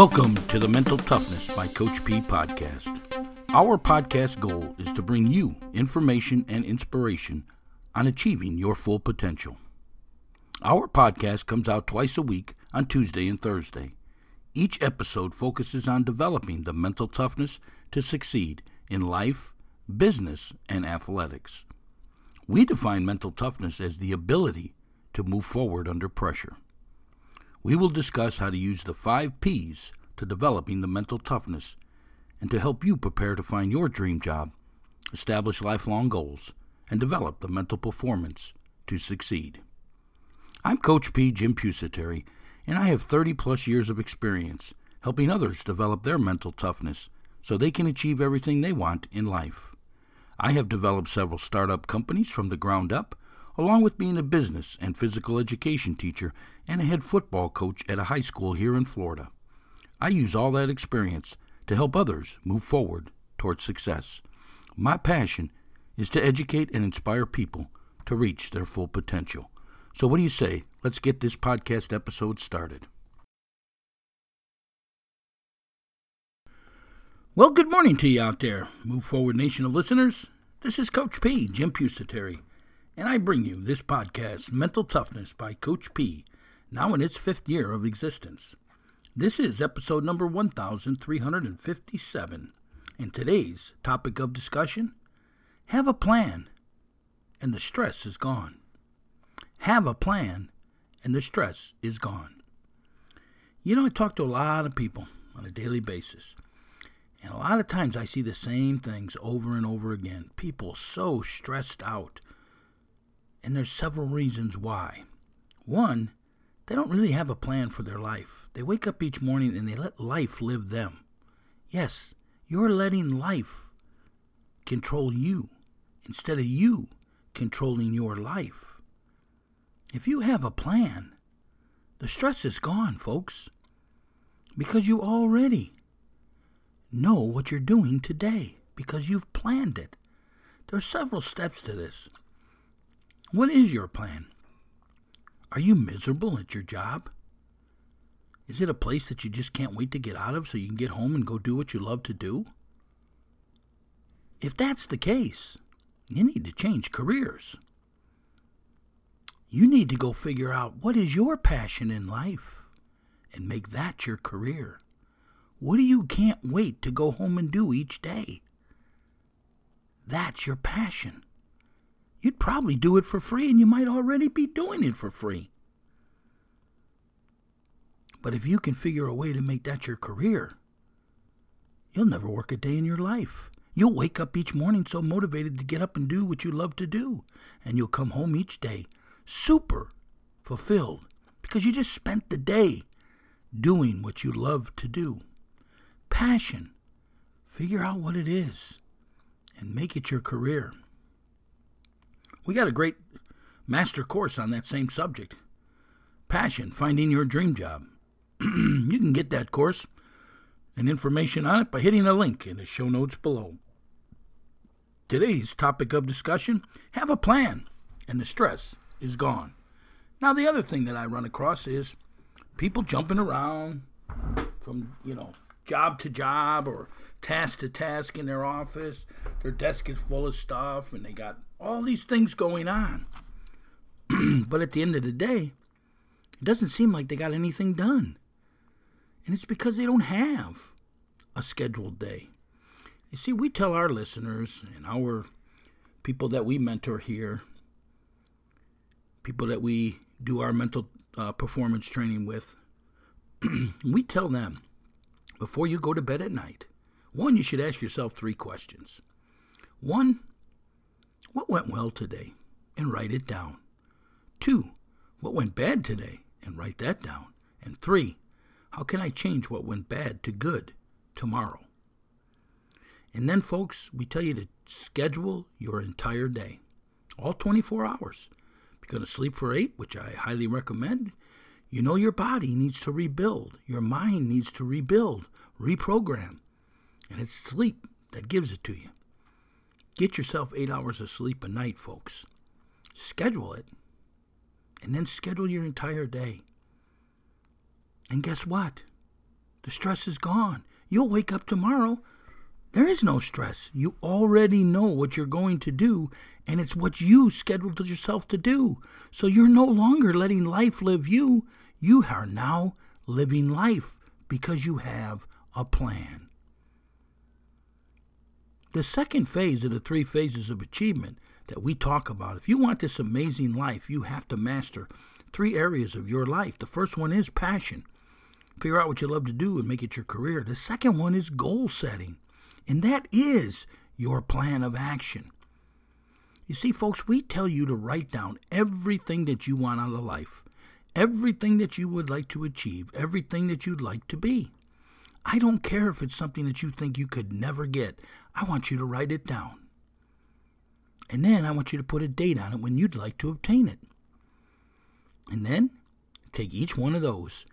Welcome to the Mental Toughness by Coach P podcast. Our podcast goal is to bring you information and inspiration on achieving your full potential. Our podcast comes out twice a week on Tuesday and Thursday. Each episode focuses on developing the mental toughness to succeed in life, business, and athletics. We define mental toughness as the ability to move forward under pressure. We will discuss how to use the five P's to developing the mental toughness and to help you prepare to find your dream job, establish lifelong goals, and develop the mental performance to succeed. I'm Coach P. Jim Pusateri, and I have 30 plus years of experience helping others develop their mental toughness so they can achieve everything they want in life. I have developed several startup companies from the ground up, along with being a business and physical education teacher and a head football coach at a high school here in Florida. I use all that experience to help others move forward towards success. My passion is to educate and inspire people to reach their full potential. So, what do you say? Let's get this podcast episode started. Well, good morning to you out there, Move Forward Nation of listeners. This is Coach P, Jim Pusateri, and I bring you this podcast, Mental Toughness by Coach P, now in its fifth year of existence. This is episode number 1357, and today's topic of discussion have a plan, and the stress is gone. Have a plan, and the stress is gone. You know, I talk to a lot of people on a daily basis. And a lot of times I see the same things over and over again. People so stressed out. And there's several reasons why. One, they don't really have a plan for their life. They wake up each morning and they let life live them. Yes, you're letting life control you instead of you controlling your life. If you have a plan, the stress is gone, folks, because you already know what you're doing today because you've planned it. There are several steps to this. What is your plan? Are you miserable at your job? Is it a place that you just can't wait to get out of so you can get home and go do what you love to do? If that's the case, you need to change careers. You need to go figure out what is your passion in life and make that your career. What do you can't wait to go home and do each day? That's your passion. You'd probably do it for free, and you might already be doing it for free. But if you can figure a way to make that your career, you'll never work a day in your life. You'll wake up each morning so motivated to get up and do what you love to do, and you'll come home each day super fulfilled because you just spent the day doing what you love to do passion. Figure out what it is and make it your career. We got a great master course on that same subject Passion, Finding Your Dream Job. you can get that course and information on it by hitting a link in the show notes below. Today's topic of discussion have a plan, and the stress is gone. Now, the other thing that I run across is people jumping around from, you know, job to job or task to task in their office. Their desk is full of stuff and they got all these things going on. but at the end of the day, it doesn't seem like they got anything done. And it's because they don't have a scheduled day. You see, we tell our listeners and our people that we mentor here, people that we do our mental uh, performance training with, we tell them before you go to bed at night, one, you should ask yourself three questions. One, what went well today? And write it down. Two, what went bad today? And write that down. And three, how can I change what went bad to good tomorrow? And then, folks, we tell you to schedule your entire day, all 24 hours. If you're going to sleep for eight, which I highly recommend, you know your body needs to rebuild, your mind needs to rebuild, reprogram. And it's sleep that gives it to you. Get yourself eight hours of sleep a night, folks. Schedule it. And then schedule your entire day. And guess what? The stress is gone. You'll wake up tomorrow. There is no stress. You already know what you're going to do, and it's what you scheduled yourself to do. So you're no longer letting life live you. You are now living life because you have a plan. The second phase of the three phases of achievement that we talk about, if you want this amazing life, you have to master three areas of your life. The first one is passion. Figure out what you love to do and make it your career. The second one is goal setting, and that is your plan of action. You see, folks, we tell you to write down everything that you want out of life, everything that you would like to achieve, everything that you'd like to be. I don't care if it's something that you think you could never get. I want you to write it down. And then I want you to put a date on it when you'd like to obtain it. And then take each one of those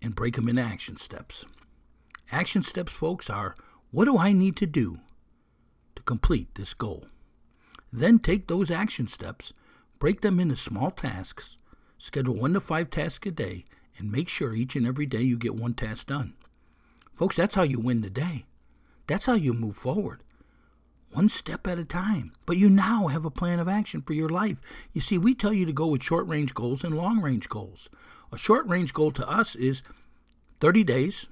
and break them into action steps. Action steps, folks, are what do I need to do to complete this goal? Then take those action steps, break them into small tasks, schedule one to five tasks a day, and make sure each and every day you get one task done. Folks, that's how you win the day. That's how you move forward. One step at a time. But you now have a plan of action for your life. You see, we tell you to go with short range goals and long range goals. A short range goal to us is 30 days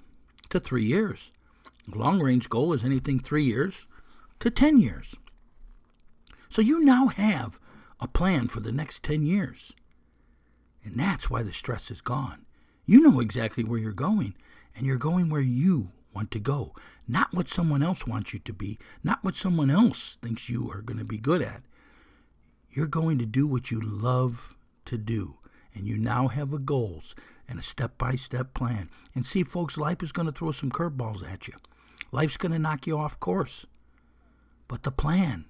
to three years. Long range goal is anything three years to 10 years. So you now have a plan for the next 10 years. And that's why the stress is gone. You know exactly where you're going, and you're going where you want to go, not what someone else wants you to be, not what someone else thinks you are going to be good at. You're going to do what you love to do, and you now have a goals and a step-by-step plan. And see, folks, life is going to throw some curveballs at you. Life's going to knock you off course. But the plan,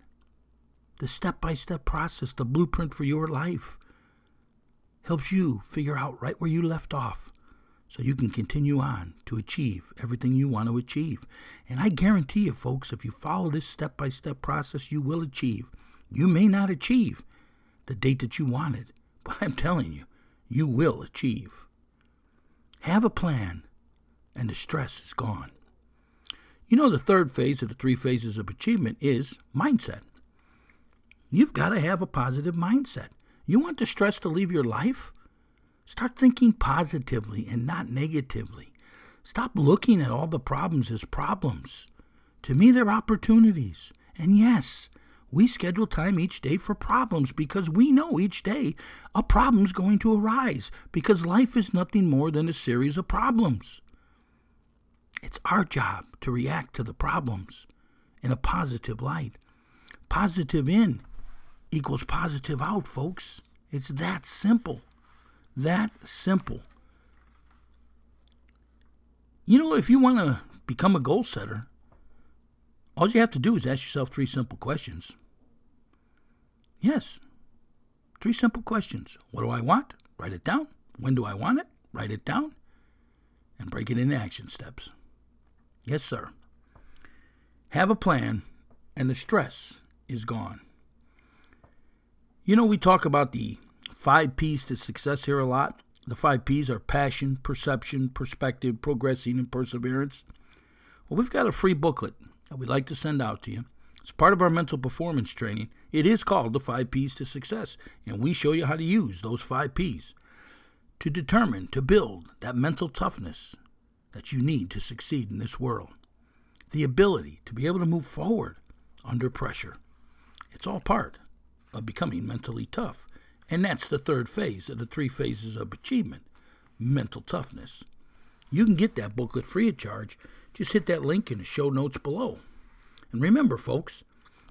the step-by-step process, the blueprint for your life helps you figure out right where you left off so you can continue on to achieve everything you want to achieve. And I guarantee you, folks, if you follow this step by step process, you will achieve. You may not achieve the date that you wanted, but I'm telling you, you will achieve. Have a plan, and the stress is gone. You know, the third phase of the three phases of achievement is mindset. You've got to have a positive mindset. You want the stress to leave your life? Start thinking positively and not negatively. Stop looking at all the problems as problems. To me, they're opportunities. And yes, we schedule time each day for problems because we know each day a problem's going to arise because life is nothing more than a series of problems. It's our job to react to the problems in a positive light. Positive in equals positive out, folks. It's that simple. That simple. You know, if you want to become a goal setter, all you have to do is ask yourself three simple questions. Yes, three simple questions. What do I want? Write it down. When do I want it? Write it down. And break it into action steps. Yes, sir. Have a plan, and the stress is gone. You know, we talk about the five P's to success here a lot. The five P's are passion, perception, perspective, progressing, and perseverance. Well, we've got a free booklet that we'd like to send out to you. It's part of our mental performance training. It is called the five P's to success, and we show you how to use those five P's to determine, to build that mental toughness that you need to succeed in this world. The ability to be able to move forward under pressure. It's all part of becoming mentally tough. And that's the third phase of the three phases of achievement mental toughness. You can get that booklet free of charge. Just hit that link in the show notes below. And remember, folks,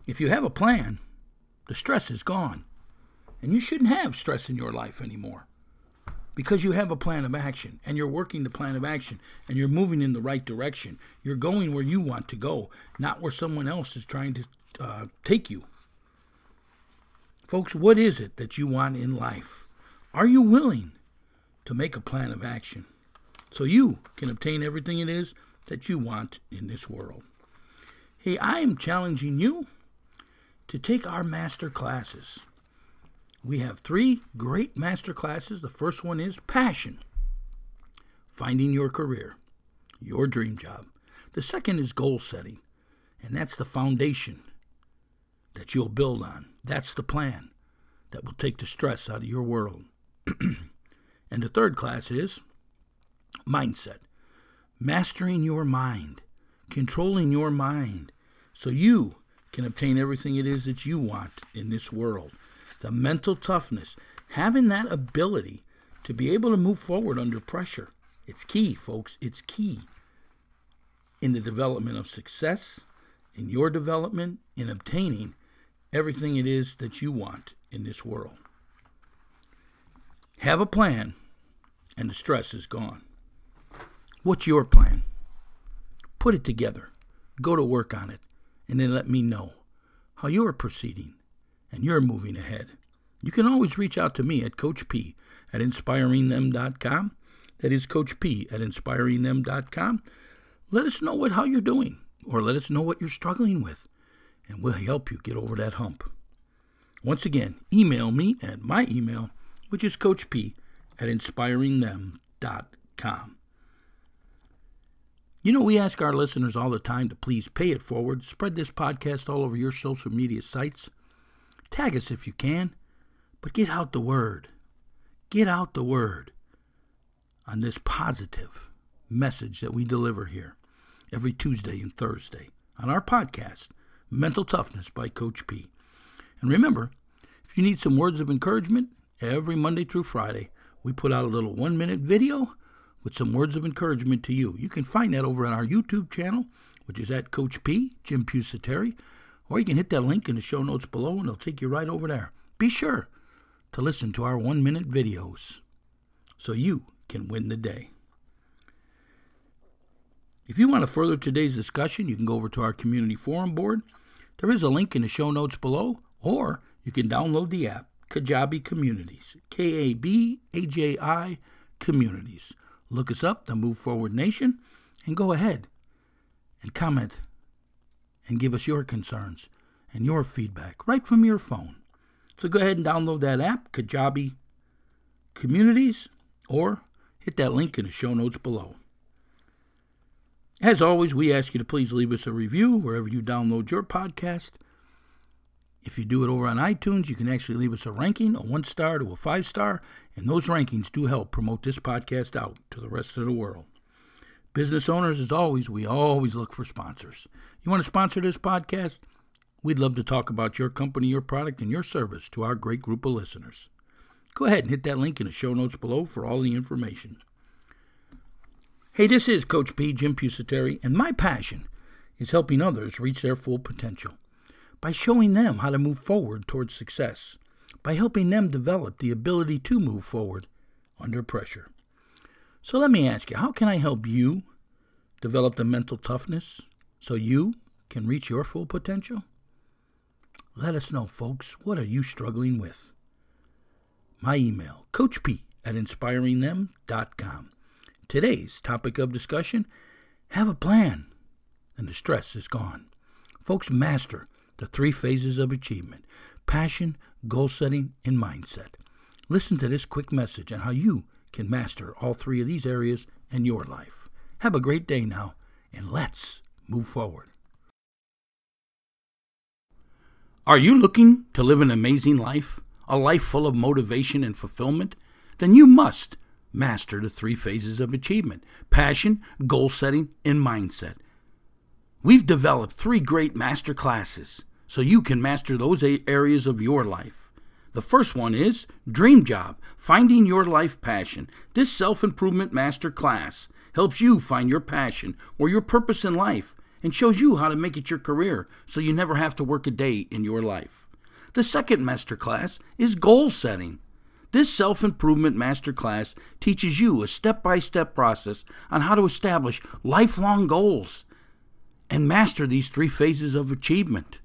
if you have a plan, the stress is gone. And you shouldn't have stress in your life anymore because you have a plan of action and you're working the plan of action and you're moving in the right direction. You're going where you want to go, not where someone else is trying to uh, take you. Folks, what is it that you want in life? Are you willing to make a plan of action so you can obtain everything it is that you want in this world? Hey, I am challenging you to take our master classes. We have three great master classes. The first one is Passion, Finding Your Career. your dream job. The second is goal setting, and that's the foundation that you'll build on. That's the plan that will take the stress out of your world. and the third class is mindset, mastering your mind, controlling your mind so you can obtain everything it is that you want in this world. The mental toughness, having that ability to be able to move forward under pressure. It's key, folks. It's key in the development of success, in your development, in obtaining everything it is that you want in this world. Have a plan, and the stress is gone. What's your plan? Put it together. Go to work on it, and then let me know how you're proceeding and you're moving ahead. You can always reach out to me at Coach P at inspiringthem.com. That is Coach P at inspiringthem.com. Let us know what how you're doing, or let us know what you're struggling with, and we'll help you get over that hump. Once again, email me at my email, which is Coach P at inspiringthem.com. You know, we ask our listeners all the time to please pay it forward, spread this podcast all over your social media sites. Tag us if you can, but get out the word. Get out the word on this positive message that we deliver here every Tuesday and Thursday on our podcast, Mental Toughness by Coach P. And remember, if you need some words of encouragement, every Monday through Friday, we put out a little one minute video with some words of encouragement to you. You can find that over on our YouTube channel, which is at Coach P, Jim Pusateri, or you can hit that link in the show notes below and it'll take you right over there. Be sure to listen to our one minute videos so you can win the day. If you want to further today's discussion, you can go over to our community forum board. There is a link in the show notes below, or you can download the app, Kajabi Communities, K A B A J I Communities. Look us up, the Move Forward Nation, and go ahead and comment and give us your concerns and your feedback right from your phone. So go ahead and download that app, Kajabi Communities, or hit that link in the show notes below. As always, we ask you to please leave us a review wherever you download your podcast. If you do it over on iTunes, you can actually leave us a ranking, a one star to a five star, and those rankings do help promote this podcast out to the rest of the world. Business owners, as always, we always look for sponsors. You want to sponsor this podcast? We'd love to talk about your company, your product, and your service to our great group of listeners. Go ahead and hit that link in the show notes below for all the information. Hey, this is Coach P, Jim Pusateri, and my passion is helping others reach their full potential by showing them how to move forward towards success, by helping them develop the ability to move forward under pressure. So let me ask you, how can I help you develop the mental toughness so you can reach your full potential? Let us know, folks. What are you struggling with? My email, coachp at inspiringthem.com. Today's topic of discussion have a plan, and the stress is gone. Folks, master the three phases of achievement passion, goal setting, and mindset. Listen to this quick message on how you can master all three of these areas in your life. Have a great day now, and let's move forward. Are you looking to live an amazing life, a life full of motivation and fulfillment? Then you must master the three phases of achievement passion, goal setting, and mindset. We've developed three great master classes so you can master those areas of your life. The first one is Dream Job Finding Your Life Passion. This self improvement master class helps you find your passion or your purpose in life and shows you how to make it your career so you never have to work a day in your life. The second master class is Goal Setting. This self improvement master class teaches you a step by step process on how to establish lifelong goals and master these three phases of achievement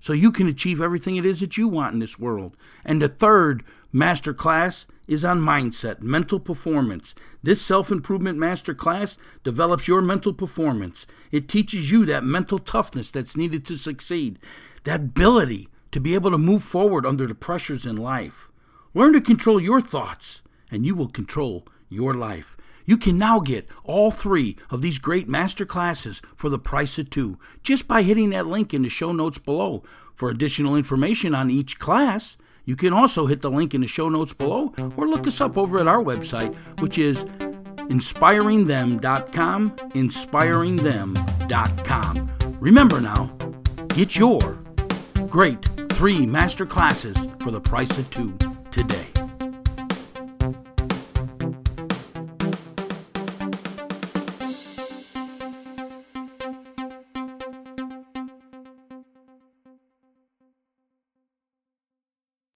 so you can achieve everything it is that you want in this world. And the third master class is on mindset, mental performance. This self improvement master class develops your mental performance. It teaches you that mental toughness that's needed to succeed, that ability to be able to move forward under the pressures in life. Learn to control your thoughts, and you will control your life. You can now get all three of these great master classes for the price of two just by hitting that link in the show notes below. For additional information on each class, you can also hit the link in the show notes below or look us up over at our website, which is inspiringthem.com. Inspiringthem.com. Remember now, get your great three master classes for the price of two today.